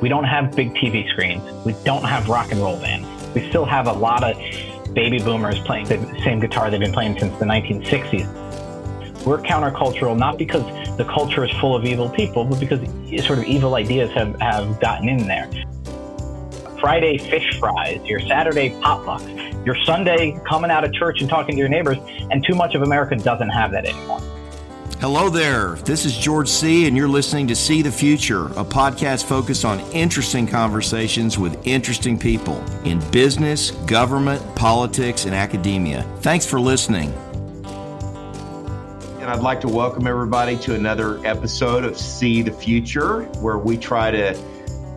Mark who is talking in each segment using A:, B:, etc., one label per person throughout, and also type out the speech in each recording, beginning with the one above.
A: We don't have big TV screens. We don't have rock and roll bands. We still have a lot of baby boomers playing the same guitar they've been playing since the 1960s. We're countercultural not because the culture is full of evil people, but because sort of evil ideas have, have gotten in there. Friday fish fries, your Saturday potlucks, your Sunday coming out of church and talking to your neighbors, and too much of America doesn't have that anymore.
B: Hello there. This is George C., and you're listening to See the Future, a podcast focused on interesting conversations with interesting people in business, government, politics, and academia. Thanks for listening.
C: And I'd like to welcome everybody to another episode of See the Future, where we try to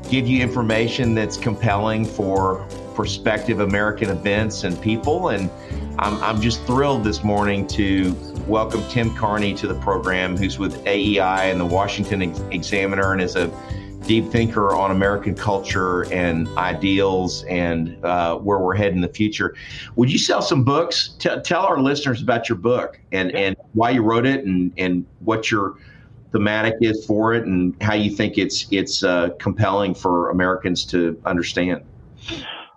C: give you information that's compelling for prospective American events and people. And I'm, I'm just thrilled this morning to welcome Tim Carney to the program, who's with AEI and the Washington Examiner and is a deep thinker on American culture and ideals and uh, where we're heading in the future. Would you sell some books? T- tell our listeners about your book and, and why you wrote it and, and what your thematic is for it and how you think it's it's uh, compelling for Americans to understand.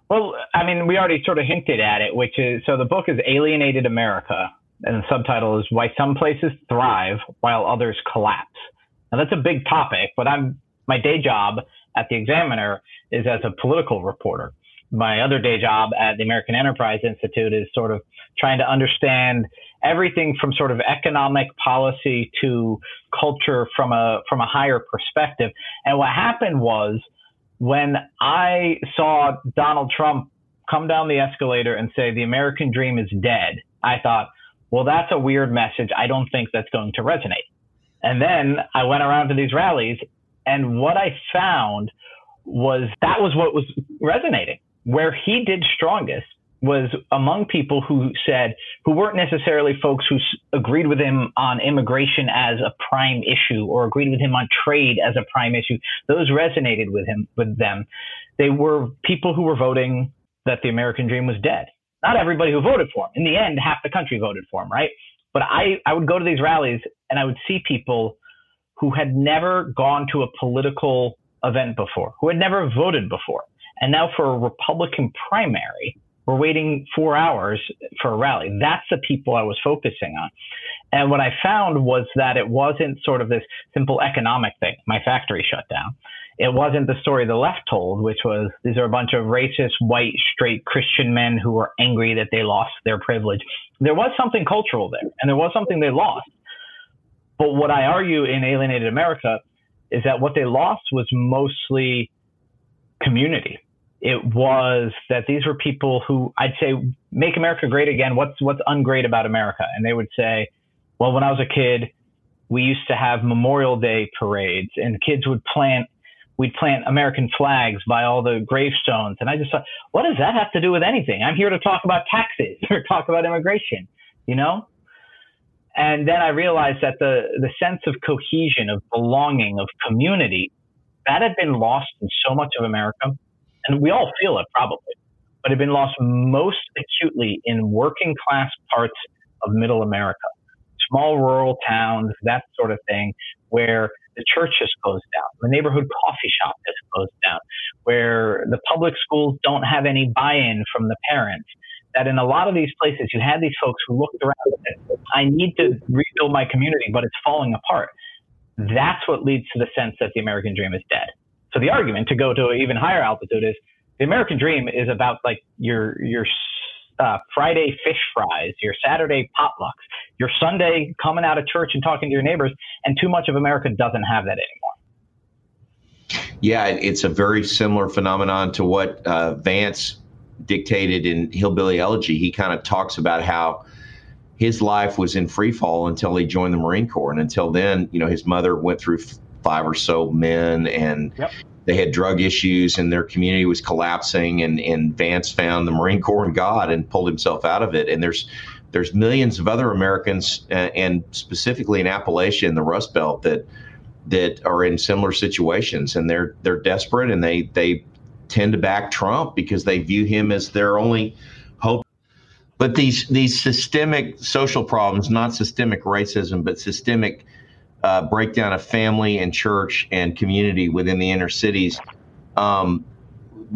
A: Well, I mean, we already sort of hinted at it, which is so the book is Alienated America and the subtitle is Why Some Places Thrive While Others Collapse. Now, that's a big topic, but I'm my day job at the Examiner is as a political reporter. My other day job at the American Enterprise Institute is sort of trying to understand everything from sort of economic policy to culture from a from a higher perspective. And what happened was when I saw Donald Trump come down the escalator and say the American dream is dead, I thought, well, that's a weird message. I don't think that's going to resonate. And then I went around to these rallies, and what I found was that was what was resonating. Where he did strongest was among people who said, who weren't necessarily folks who agreed with him on immigration as a prime issue or agreed with him on trade as a prime issue. Those resonated with him, with them. They were people who were voting that the American dream was dead not everybody who voted for him. In the end, half the country voted for him, right? But I, I would go to these rallies and I would see people who had never gone to a political event before, who had never voted before. And now for a Republican primary, we're waiting four hours for a rally. That's the people I was focusing on. And what I found was that it wasn't sort of this simple economic thing. My factory shut down it wasn't the story the left told, which was these are a bunch of racist, white, straight Christian men who were angry that they lost their privilege. There was something cultural there, and there was something they lost. But what I argue in Alienated America is that what they lost was mostly community. It was that these were people who I'd say make America great again. What's what's ungreat about America? And they would say, well, when I was a kid, we used to have Memorial Day parades, and kids would plant we'd plant American flags by all the gravestones. And I just thought, what does that have to do with anything? I'm here to talk about taxes or talk about immigration, you know? And then I realized that the, the sense of cohesion, of belonging, of community, that had been lost in so much of America. And we all feel it probably, but had been lost most acutely in working class parts of middle America, small rural towns, that sort of thing, where the church has closed down, the neighborhood coffee shop has closed down, where the public schools don't have any buy-in from the parents. That in a lot of these places, you had these folks who looked around and said, I need to rebuild my community, but it's falling apart. That's what leads to the sense that the American dream is dead. So the argument to go to an even higher altitude is the American dream is about like your your uh, Friday fish fries, your Saturday potlucks, your Sunday coming out of church and talking to your neighbors, and too much of America doesn't have that anymore.
C: Yeah, it's a very similar phenomenon to what uh, Vance dictated in Hillbilly Elegy. He kind of talks about how his life was in free fall until he joined the Marine Corps, and until then, you know, his mother went through five or so men and. Yep they had drug issues and their community was collapsing and, and Vance found the Marine Corps and God and pulled himself out of it. And there's there's millions of other Americans uh, and specifically in Appalachia and the Rust Belt that that are in similar situations and they're they're desperate and they they tend to back Trump because they view him as their only hope. But these these systemic social problems, not systemic racism, but systemic uh, breakdown of family and church and community within the inner cities Um,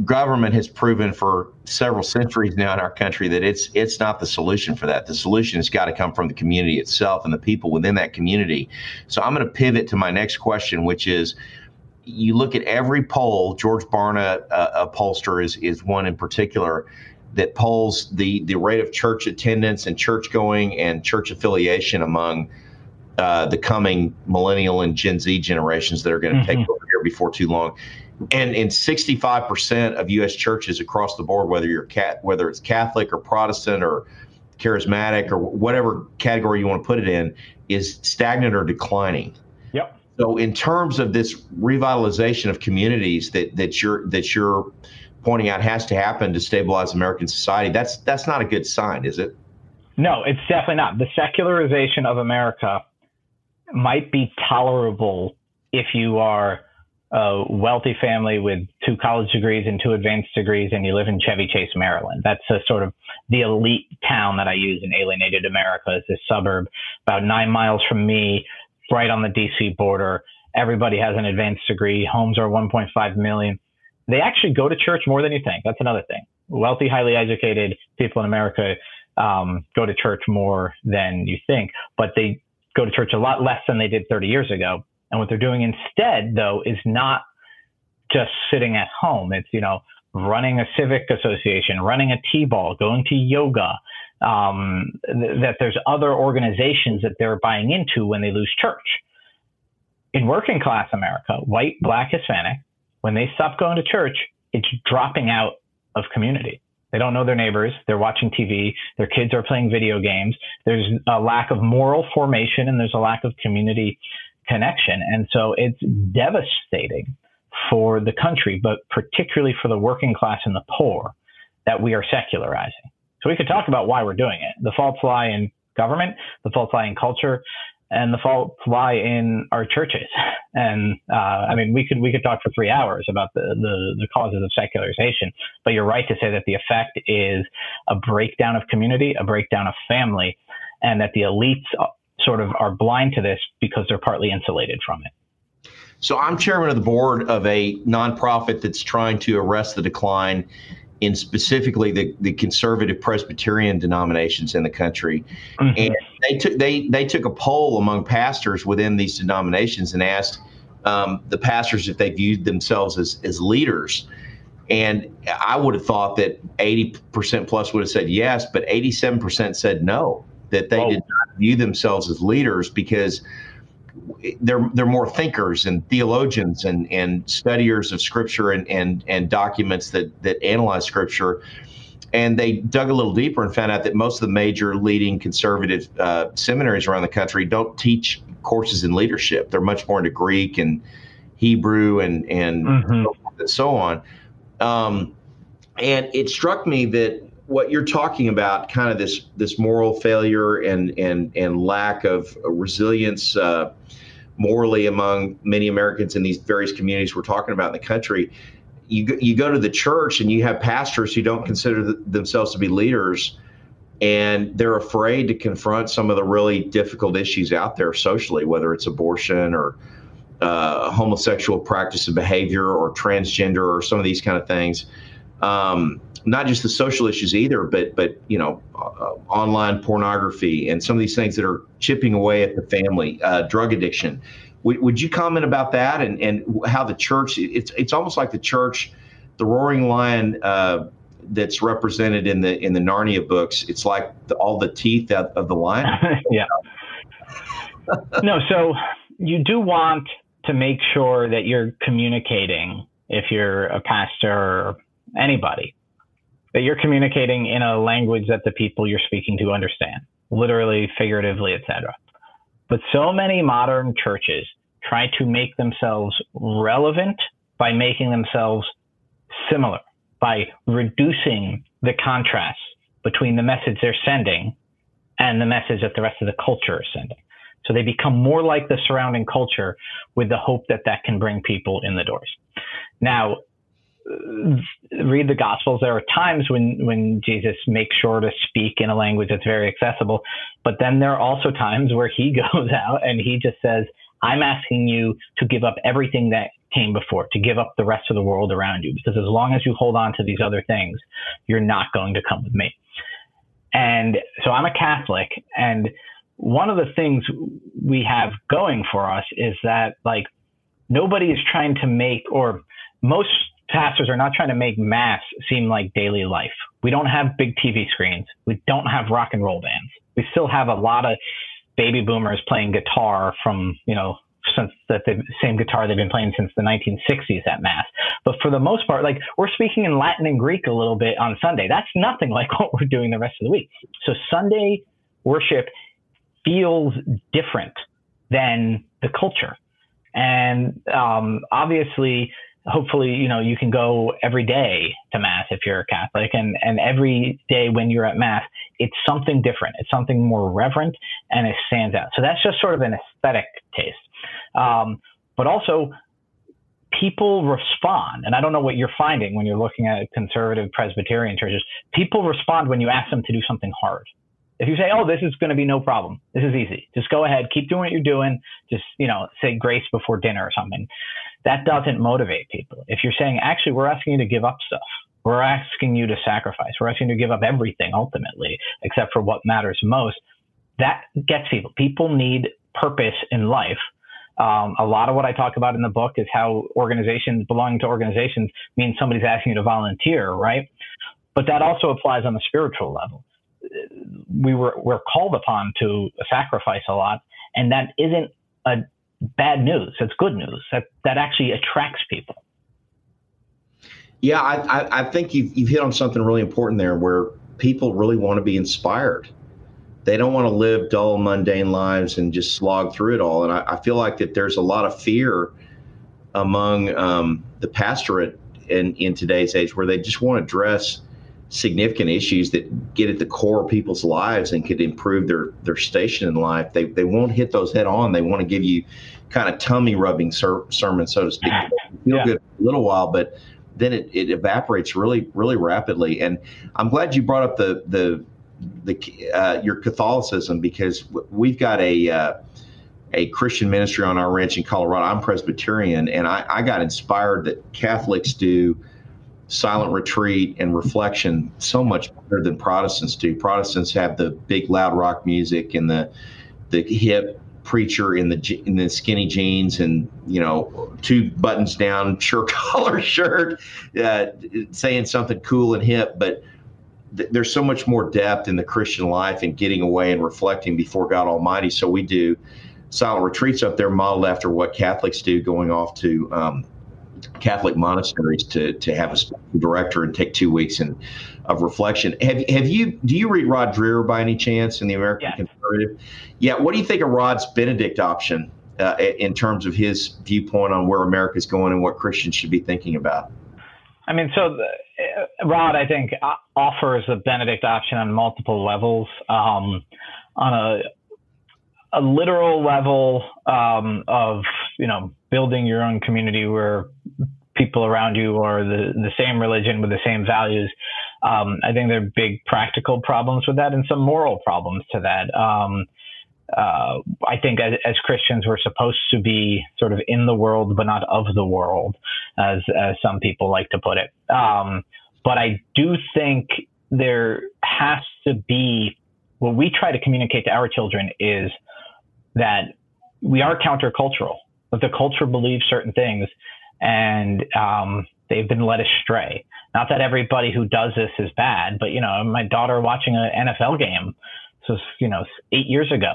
C: government has proven for several centuries now in our country that it's it's not the solution for that. The solution has got to come from the community itself and the people within that community. So I'm going to pivot to my next question, which is you look at every poll, George Barna, uh, a pollster, is, is one in particular that polls the, the rate of church attendance and church going and church affiliation among uh, the coming millennial and Gen Z generations that are going to mm-hmm. take over here before too long. And in 65% of U.S. churches across the board, whether you're cat, whether it's Catholic or Protestant or charismatic or whatever category you want to put it in, is stagnant or declining.
A: Yep.
C: So, in terms of this revitalization of communities that that you're that you're pointing out has to happen to stabilize American society, that's that's not a good sign, is it?
A: No, it's definitely not. The secularization of America might be tolerable if you are a wealthy family with two college degrees and two advanced degrees and you live in Chevy Chase, Maryland. That's a sort of the elite town that I use in Alienated America is this suburb about nine miles from me, right on the DC border. Everybody has an advanced degree. Homes are 1.5 million. They actually go to church more than you think. That's another thing. Wealthy, highly educated people in America um, go to church more than you think, but they go to church a lot less than they did 30 years ago. And what they're doing instead, though, is not just sitting at home. It's, you know, running a civic association, running a T-ball, going to yoga, um, th- that there's other organizations that they're buying into when they lose church. In working class America, white, black, Hispanic, when they stop going to church, it's dropping out of community. They don't know their neighbors. They're watching TV. Their kids are playing video games. There's a lack of moral formation and there's a lack of community connection. And so it's devastating for the country, but particularly for the working class and the poor that we are secularizing. So we could talk about why we're doing it. The faults lie in government, the faults lie in culture, and the faults lie in our churches. And uh, I mean, we could we could talk for three hours about the, the, the causes of secularization. But you're right to say that the effect is a breakdown of community, a breakdown of family, and that the elites sort of are blind to this because they're partly insulated from it.
C: So I'm chairman of the board of a nonprofit that's trying to arrest the decline in specifically the, the conservative Presbyterian denominations in the country. Mm-hmm. And they took they they took a poll among pastors within these denominations and asked um, the pastors if they viewed themselves as as leaders. And I would have thought that 80% plus would have said yes, but 87% said no, that they Whoa. did not view themselves as leaders because they're they're more thinkers and theologians and and studiers of scripture and and and documents that that analyze scripture. And they dug a little deeper and found out that most of the major leading conservative uh, seminaries around the country don't teach courses in leadership. They're much more into greek and hebrew and and, mm-hmm. and so on. Um, and it struck me that what you're talking about, kind of this this moral failure and and and lack of resilience uh, morally among many Americans in these various communities we're talking about in the country. You go, you go to the church and you have pastors who don't consider th- themselves to be leaders, and they're afraid to confront some of the really difficult issues out there socially, whether it's abortion or uh, homosexual practice and behavior or transgender or some of these kind of things. Um, not just the social issues either, but but you know, uh, online pornography and some of these things that are chipping away at the family, uh, drug addiction. W- would you comment about that and and how the church? It's it's almost like the church, the roaring lion. Uh, that's represented in the in the Narnia books. It's like the, all the teeth of, of the lion.
A: yeah. no, so you do want to make sure that you're communicating if you're a pastor or anybody that you're communicating in a language that the people you're speaking to understand, literally, figuratively, etc. But so many modern churches try to make themselves relevant by making themselves similar, by reducing the contrast between the message they're sending and the message that the rest of the culture is sending. So they become more like the surrounding culture with the hope that that can bring people in the doors. Now, read the gospels there are times when when jesus makes sure to speak in a language that's very accessible but then there are also times where he goes out and he just says i'm asking you to give up everything that came before, to give up the rest of the world around you. Because as long as you hold on to these other things, you're not going to come with me. And so I'm a Catholic, and one of the things we have going for us is that like nobody is trying to make or most pastors are not trying to make mass seem like daily life. We don't have big TV screens. We don't have rock and roll bands. We still have a lot of baby boomers playing guitar from, you know, since the, the same guitar they've been playing since the 1960s at mass. But for the most part, like we're speaking in Latin and Greek a little bit on Sunday. That's nothing like what we're doing the rest of the week. So Sunday worship feels different than the culture. And um, obviously, hopefully, you know, you can go every day to mass if you're a Catholic, and and every day when you're at mass, it's something different. It's something more reverent, and it stands out. So that's just sort of an aesthetic taste. Um, but also, people respond, and I don't know what you're finding when you're looking at conservative Presbyterian churches. People respond when you ask them to do something hard. If you say, "Oh, this is going to be no problem. This is easy. Just go ahead, keep doing what you're doing. Just, you know, say grace before dinner or something." That doesn't motivate people. If you're saying, "Actually, we're asking you to give up stuff. We're asking you to sacrifice. We're asking you to give up everything ultimately, except for what matters most." That gets people. People need purpose in life. Um, a lot of what I talk about in the book is how organizations belonging to organizations means somebody's asking you to volunteer, right? But that also applies on the spiritual level we were we're called upon to sacrifice a lot, and that isn't a bad news. It's good news. That that actually attracts people.
C: Yeah, I, I, I think you've you've hit on something really important there, where people really want to be inspired. They don't want to live dull, mundane lives and just slog through it all. And I, I feel like that there's a lot of fear among um, the pastorate in in today's age, where they just want to dress significant issues that get at the core of people's lives and could improve their their station in life. They they won't hit those head on. They want to give you kind of tummy rubbing ser- sermon, so to speak. feel yeah. good for a little while, but then it, it evaporates really really rapidly. And I'm glad you brought up the the the uh, your Catholicism because we've got a uh, a Christian ministry on our ranch in Colorado. I'm Presbyterian, and I, I got inspired that Catholics do silent retreat and reflection so much better than Protestants do. Protestants have the big loud rock music and the the hip preacher in the in the skinny jeans and you know two buttons down shirt collar shirt uh, saying something cool and hip but th- there's so much more depth in the christian life and getting away and reflecting before god almighty so we do silent retreats up there modeled after what catholics do going off to um, Catholic monasteries to to have a director and take two weeks in, of reflection. Have have you do you read Rod Dreher by any chance in the American yeah. Conservative? Yeah. What do you think of Rod's Benedict option uh, in terms of his viewpoint on where America is going and what Christians should be thinking about?
A: I mean, so the, uh, Rod, I think, uh, offers a Benedict option on multiple levels. Um, on a a literal level um, of you know building your own community where people around you are the, the same religion with the same values. Um, I think there are big practical problems with that and some moral problems to that. Um, uh, I think as, as, Christians, we're supposed to be sort of in the world, but not of the world, as, as some people like to put it. Um, but I do think there has to be what we try to communicate to our children is that we are countercultural. That the culture believes certain things, and um, they've been led astray. Not that everybody who does this is bad, but you know, my daughter watching an NFL game, so you know, eight years ago,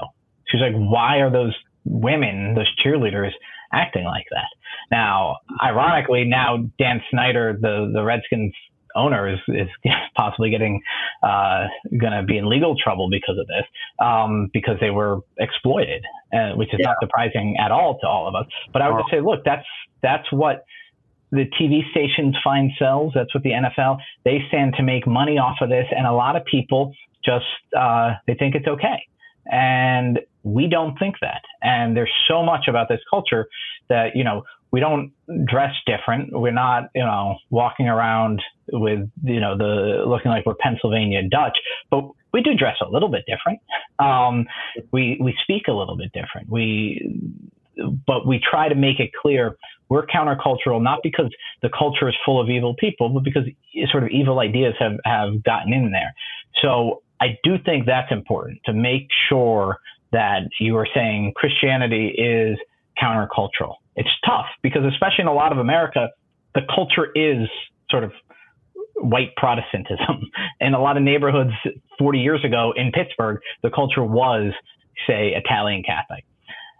A: she's like, "Why are those women, those cheerleaders, acting like that?" Now, ironically, now Dan Snyder, the the Redskins owner is, is possibly getting uh, going to be in legal trouble because of this um, because they were exploited, uh, which is yeah. not surprising at all to all of us. But I would just say, look, that's that's what the TV stations find sells. That's what the NFL they stand to make money off of this, and a lot of people just uh, they think it's okay, and we don't think that. And there's so much about this culture that you know we don't dress different. We're not, you know, walking around with, you know, the looking like we're Pennsylvania Dutch, but we do dress a little bit different. Um, we we speak a little bit different. We, but we try to make it clear we're countercultural not because the culture is full of evil people, but because sort of evil ideas have, have gotten in there. So I do think that's important to make sure that you are saying Christianity is countercultural. It's tough because, especially in a lot of America, the culture is sort of white Protestantism. In a lot of neighborhoods 40 years ago in Pittsburgh, the culture was, say, Italian Catholic.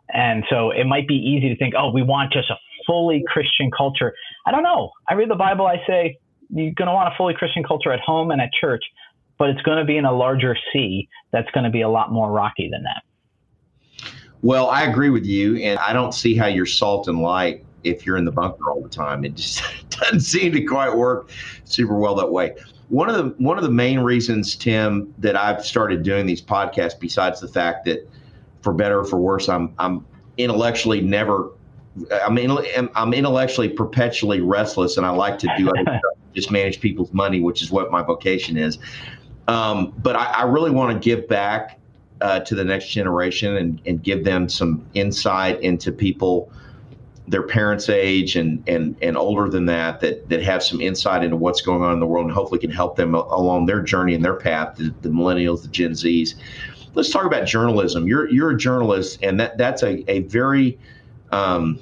A: And so it might be easy to think, oh, we want just a fully Christian culture. I don't know. I read the Bible, I say, you're going to want a fully Christian culture at home and at church, but it's going to be in a larger sea that's going to be a lot more rocky than that.
C: Well, I agree with you, and I don't see how you're salt and light if you're in the bunker all the time. It just doesn't seem to quite work super well that way. One of the one of the main reasons, Tim, that I've started doing these podcasts, besides the fact that, for better or for worse, I'm I'm intellectually never, I'm in, I'm intellectually perpetually restless, and I like to do other stuff, just manage people's money, which is what my vocation is. Um, but I, I really want to give back uh, to the next generation and, and give them some insight into people their parents' age and and and older than that that that have some insight into what's going on in the world and hopefully can help them along their journey and their path. The, the millennials, the Gen Zs. Let's talk about journalism. You're you're a journalist, and that that's a a very um,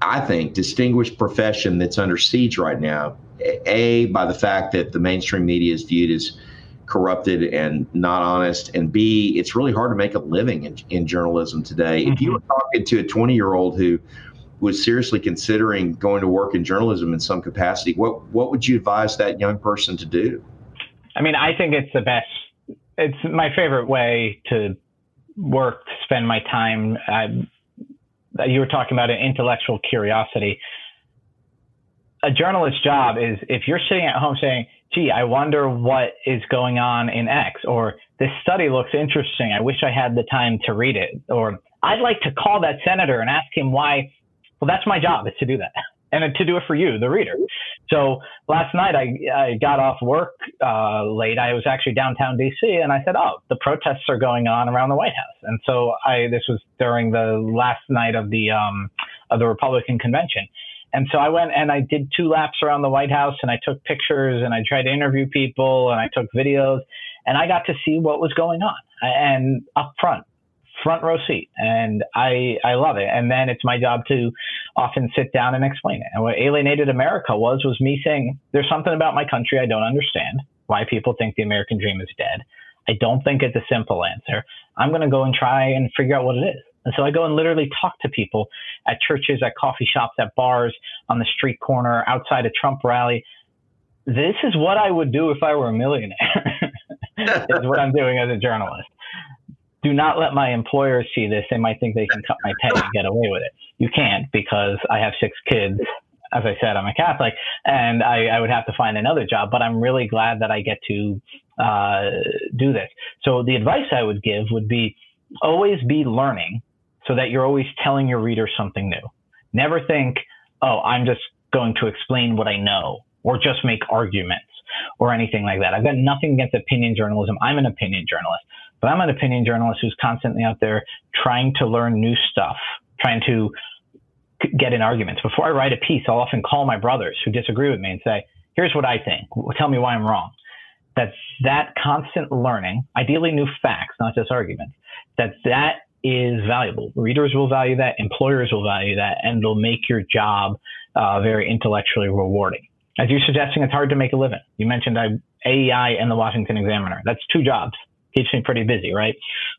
C: I think distinguished profession that's under siege right now. A by the fact that the mainstream media is viewed as corrupted and not honest. And B, it's really hard to make a living in, in journalism today. Mm-hmm. If you mm-hmm. were talking to a 20 year old who was seriously considering going to work in journalism in some capacity, what what would you advise that young person to do?
A: I mean, I think it's the best. It's my favorite way to work, to spend my time. I, you were talking about an intellectual curiosity. A journalist's job is if you're sitting at home saying, gee, I wonder what is going on in X, or this study looks interesting. I wish I had the time to read it, or I'd like to call that senator and ask him why. Well, that's my job is to do that and to do it for you, the reader. So last night I, I got off work uh, late. I was actually downtown DC, and I said, "Oh, the protests are going on around the White House." And so I this was during the last night of the um, of the Republican convention, and so I went and I did two laps around the White House and I took pictures and I tried to interview people and I took videos and I got to see what was going on and up front, front row seat. And I, I love it. And then it's my job to often sit down and explain it. And what Alienated America was, was me saying, there's something about my country I don't understand, why people think the American dream is dead. I don't think it's a simple answer. I'm going to go and try and figure out what it is. And so I go and literally talk to people at churches, at coffee shops, at bars, on the street corner, outside a Trump rally. This is what I would do if I were a millionaire, is what I'm doing as a journalist. Do not let my employers see this. They might think they can cut my pay and get away with it. You can't because I have six kids. As I said, I'm a Catholic and I, I would have to find another job, but I'm really glad that I get to uh, do this. So the advice I would give would be always be learning so that you're always telling your reader something new. Never think, oh, I'm just going to explain what I know or just make arguments or anything like that. I've got nothing against opinion journalism. I'm an opinion journalist, but I'm an opinion journalist who's constantly out there trying to learn new stuff, trying to get in arguments. Before I write a piece, I'll often call my brothers who disagree with me and say, here's what I think. Tell me why I'm wrong. That's that constant learning, ideally new facts, not just arguments, that that is valuable. Readers will value that, employers will value that, and it'll make your job uh, very intellectually rewarding. As you're suggesting, it's hard to make a living. You mentioned AEI and the Washington Examiner. That's two jobs. Keeps me pretty busy, right?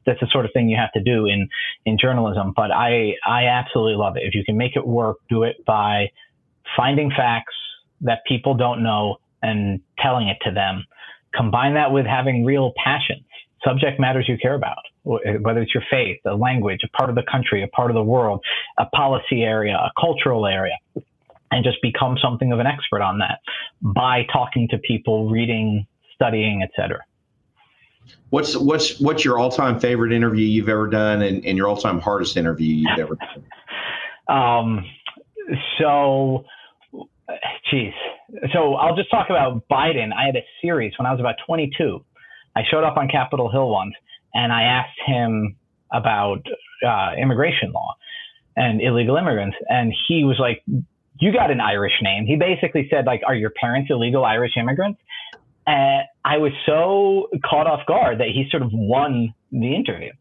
A: That's the sort of thing you have to do in in journalism. But I I absolutely love it. If you can make it work, do it by finding facts that people don't know and telling it to them. Combine that with having real passions, subject matters you care about whether it's your faith, a language, a part of the country, a part of the world, a policy area, a cultural area, and just become something of an expert on that by talking to people, reading, studying, etc.
C: What's what's what's your all time favorite interview you've ever done, and, and your all time hardest interview you've ever done?
A: um, so, geez, so I'll just talk about Biden. I had a series when I was about 22. I showed up on Capitol Hill once and I asked him about uh, immigration law. and illegal immigrants. And he was like, you got an Irish name. He basically said, like, are your parents illegal Irish immigrants? And I was so caught off guard that he sort of won the interview.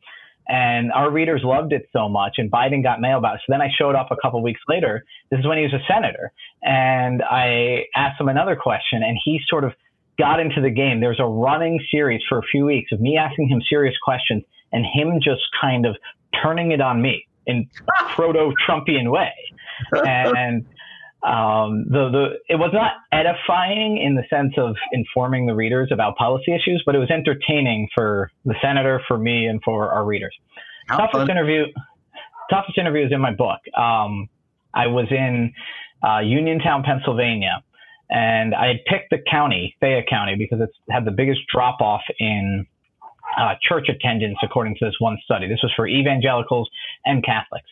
A: And our readers loved it so much, and Biden got mail about it. So then I showed up a couple weeks later. This is when he was a senator. And I asked him another question, and he sort of got into the game. There was a running series for a few weeks of me asking him serious questions and him just kind of turning it on me in a proto Trumpian way. And um, the, the, it was not edifying in the sense of informing the readers about policy issues, but it was entertaining for the senator, for me, and for our readers. How toughest fun. interview, toughest interview is in my book. Um, I was in uh, Uniontown, Pennsylvania, and I had picked the county, Fayette County, because it's had the biggest drop off in uh, church attendance, according to this one study. This was for evangelicals and Catholics.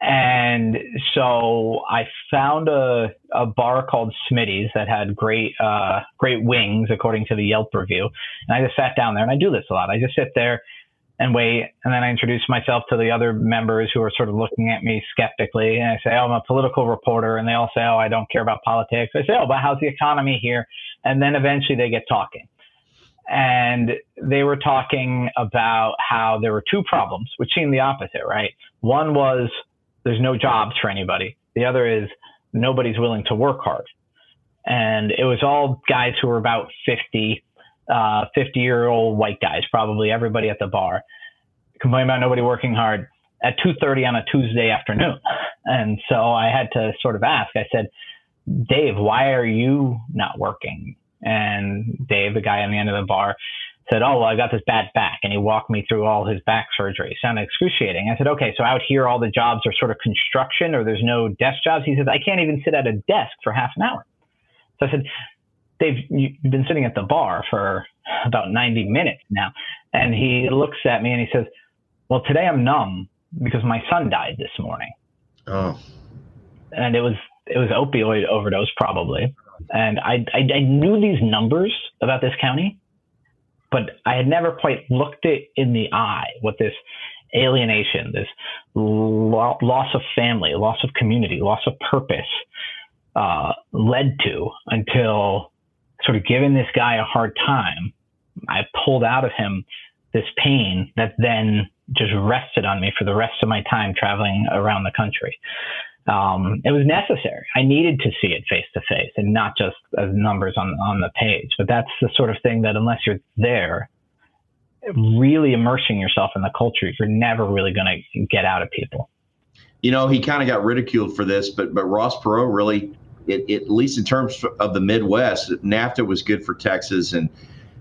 A: And so I found a, a bar called Smitty's that had great uh, great wings, according to the Yelp review. And I just sat down there, and I do this a lot. I just sit there and wait, and then I introduce myself to the other members who are sort of looking at me skeptically. And I say, "Oh, I'm a political reporter," and they all say, "Oh, I don't care about politics." I say, "Oh, but how's the economy here?" And then eventually they get talking and they were talking about how there were two problems, which seemed the opposite, right? One was there's no jobs for anybody. The other is nobody's willing to work hard. And it was all guys who were about 50, uh, 50 year old white guys, probably everybody at the bar, complaining about nobody working hard at 2.30 on a Tuesday afternoon. And so I had to sort of ask, I said, Dave, why are you not working? And Dave, the guy on the end of the bar, said, Oh, well, I got this bad back. And he walked me through all his back surgery. Sounded excruciating. I said, Okay, so out here, all the jobs are sort of construction or there's no desk jobs. He says, I can't even sit at a desk for half an hour. So I said, Dave, you've been sitting at the bar for about 90 minutes now. And he looks at me and he says, Well, today I'm numb because my son died this morning.
C: Oh.
A: And it was it was opioid overdose probably. And I, I, I knew these numbers about this county, but I had never quite looked it in the eye what this alienation, this lo- loss of family, loss of community, loss of purpose uh, led to until sort of giving this guy a hard time. I pulled out of him this pain that then just rested on me for the rest of my time traveling around the country um, it was necessary. I needed to see it face to face and not just as numbers on on the page. But that's the sort of thing that unless you're there, really immersing yourself in the culture, you're never really going to get out of people.
C: You know, he kind of got ridiculed for this, but but Ross Perot really, it, it, at least in terms of the Midwest, NAFTA was good for Texas and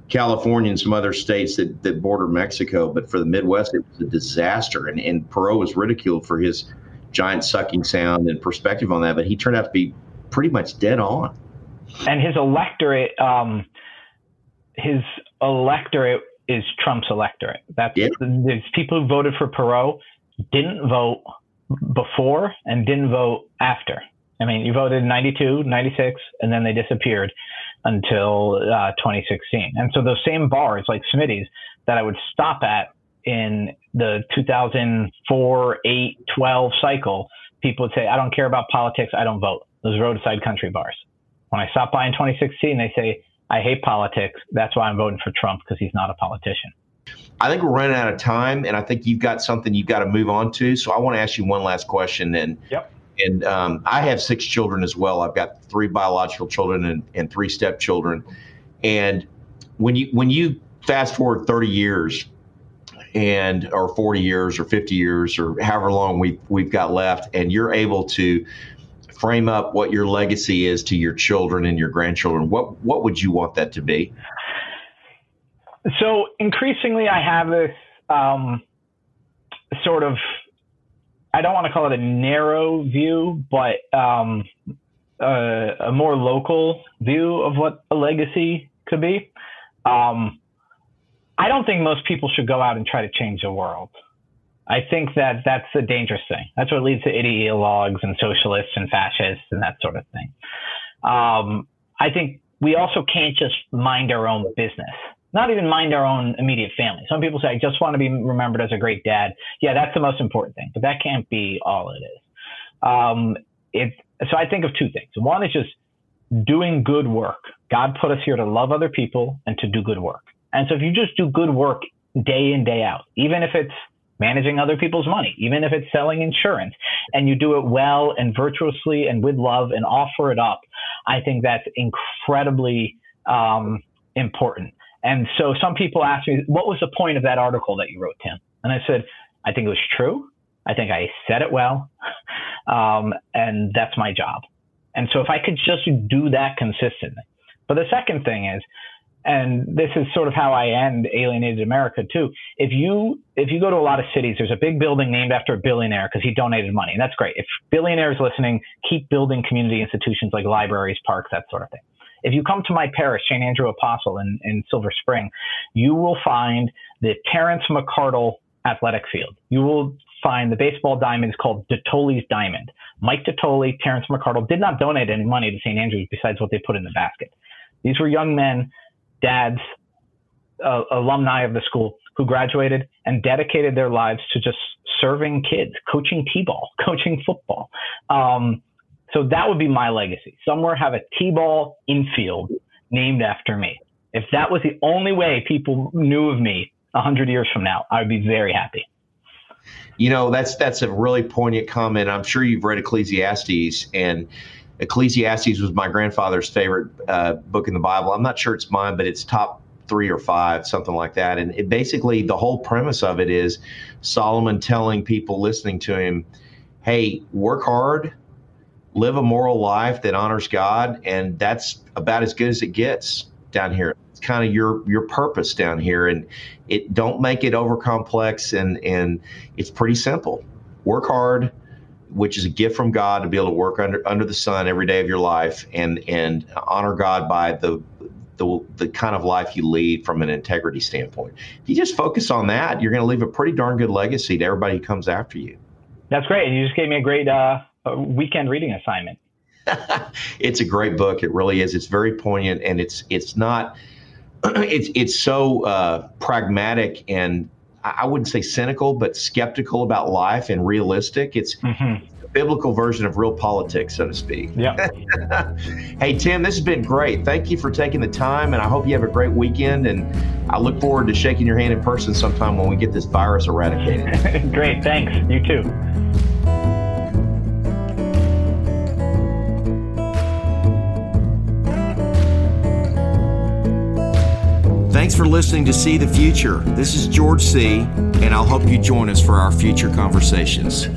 C: California and some other states that, that border Mexico. But for the Midwest, it was a disaster. And, and Perot was ridiculed for his giant sucking sound and perspective on that, but he turned out to be pretty much dead on.
A: And his electorate, um, his electorate is Trump's electorate. That's yeah. there's people who voted for Perot didn't vote before and didn't vote after. I mean, you voted 92, 96, and then they disappeared until uh, 2016. And so those same bars, like Smitty's, that I would stop at in the 2004, 8, 12 cycle, people would say, I don't care about politics. I don't vote. Those roadside country bars. When I stopped by in 2016, they say, I hate politics. That's why I'm voting for Trump because he's not a politician.
C: I think we're running out of time, and I think you've got something you've got to move on to. So I want to ask you one last question. And
A: yep.
C: And um, I have six children as well. I've got three biological children and, and three stepchildren. And when you when you fast forward 30 years and or 40 years or 50 years or however long we we've got left and you're able to frame up what your legacy is to your children and your grandchildren what what would you want that to be
A: so increasingly i have this um, sort of i don't want to call it a narrow view but um, a, a, more local view of what a legacy could be um, I don't think most people should go out and try to change the world. I think that that's a dangerous thing. That's what leads to ideologues and socialists and fascists and that sort of thing. Um, I think we also can't just mind our own business. Not even mind our own immediate family. Some people say, I just want to be remembered as a great dad. Yeah, that's the most important thing, but that can't be all it is. Um, it, so I think of two things. One is just doing good work. God put us here to love other people and to do good work. And so if you just do good work day in, day out, even if it's managing other people's money, even if it's selling insurance, and you do it well and virtuously and with love and offer it up, I think that's incredibly um, important. And so some people ask me, what was the point of that article that you wrote, Tim? And I said, I think it was true. I think I said it well. Um, and that's my job. And so if I could just do that consistently. But the second thing is, and this is sort of how I end Alienated America too. If you if you go to a lot of cities, there's a big building named after a billionaire because he donated money, and that's great. If billionaires listening, keep building community institutions like libraries, parks, that sort of thing. If you come to my parish, St. Andrew Apostle in, in Silver Spring, you will find the Terrence McCardle athletic field. You will find the baseball diamond is called Detoli's Diamond. Mike Detoli, Terrence McCardle did not donate any money to St. Andrews besides what they put in the basket. These were young men, dads, uh, alumni of the school who graduated and dedicated their lives to just serving kids, coaching t-ball, coaching football. Um, so that would be my legacy. Somewhere have a T-ball infield named after me. If that was the only way people knew of me a hundred years from now, I would be very happy.
C: You know, that's that's a really poignant comment. I'm sure you've read Ecclesiastes, and Ecclesiastes was my grandfather's favorite uh, book in the Bible. I'm not sure it's mine, but it's top three or five, something like that. And it basically, the whole premise of it is Solomon telling people listening to him, "Hey, work hard, live a moral life that honors God, and that's about as good as it gets down here. It's kind of your your purpose down here, and it don't make it over complex, and and it's pretty simple. Work hard, which is a gift from God to be able to work under under the sun every day of your life, and and honor God by the the, the kind of life you lead from an integrity standpoint. If you just focus on that, you're going to leave a pretty darn good legacy to everybody who comes after you.
A: That's great. And you just gave me a great uh, weekend reading assignment.
C: it's a great book. It really is. It's very poignant, and it's it's not. It's it's so uh, pragmatic and I wouldn't say cynical, but skeptical about life and realistic. It's mm-hmm. a biblical version of real politics, so to speak.
A: Yeah.
C: hey Tim, this has been great. Thank you for taking the time, and I hope you have a great weekend. And I look forward to shaking your hand in person sometime when we get this virus eradicated.
A: great. Thanks. You too.
B: Thanks for listening to See the Future. This is George C., and I'll hope you join us for our future conversations.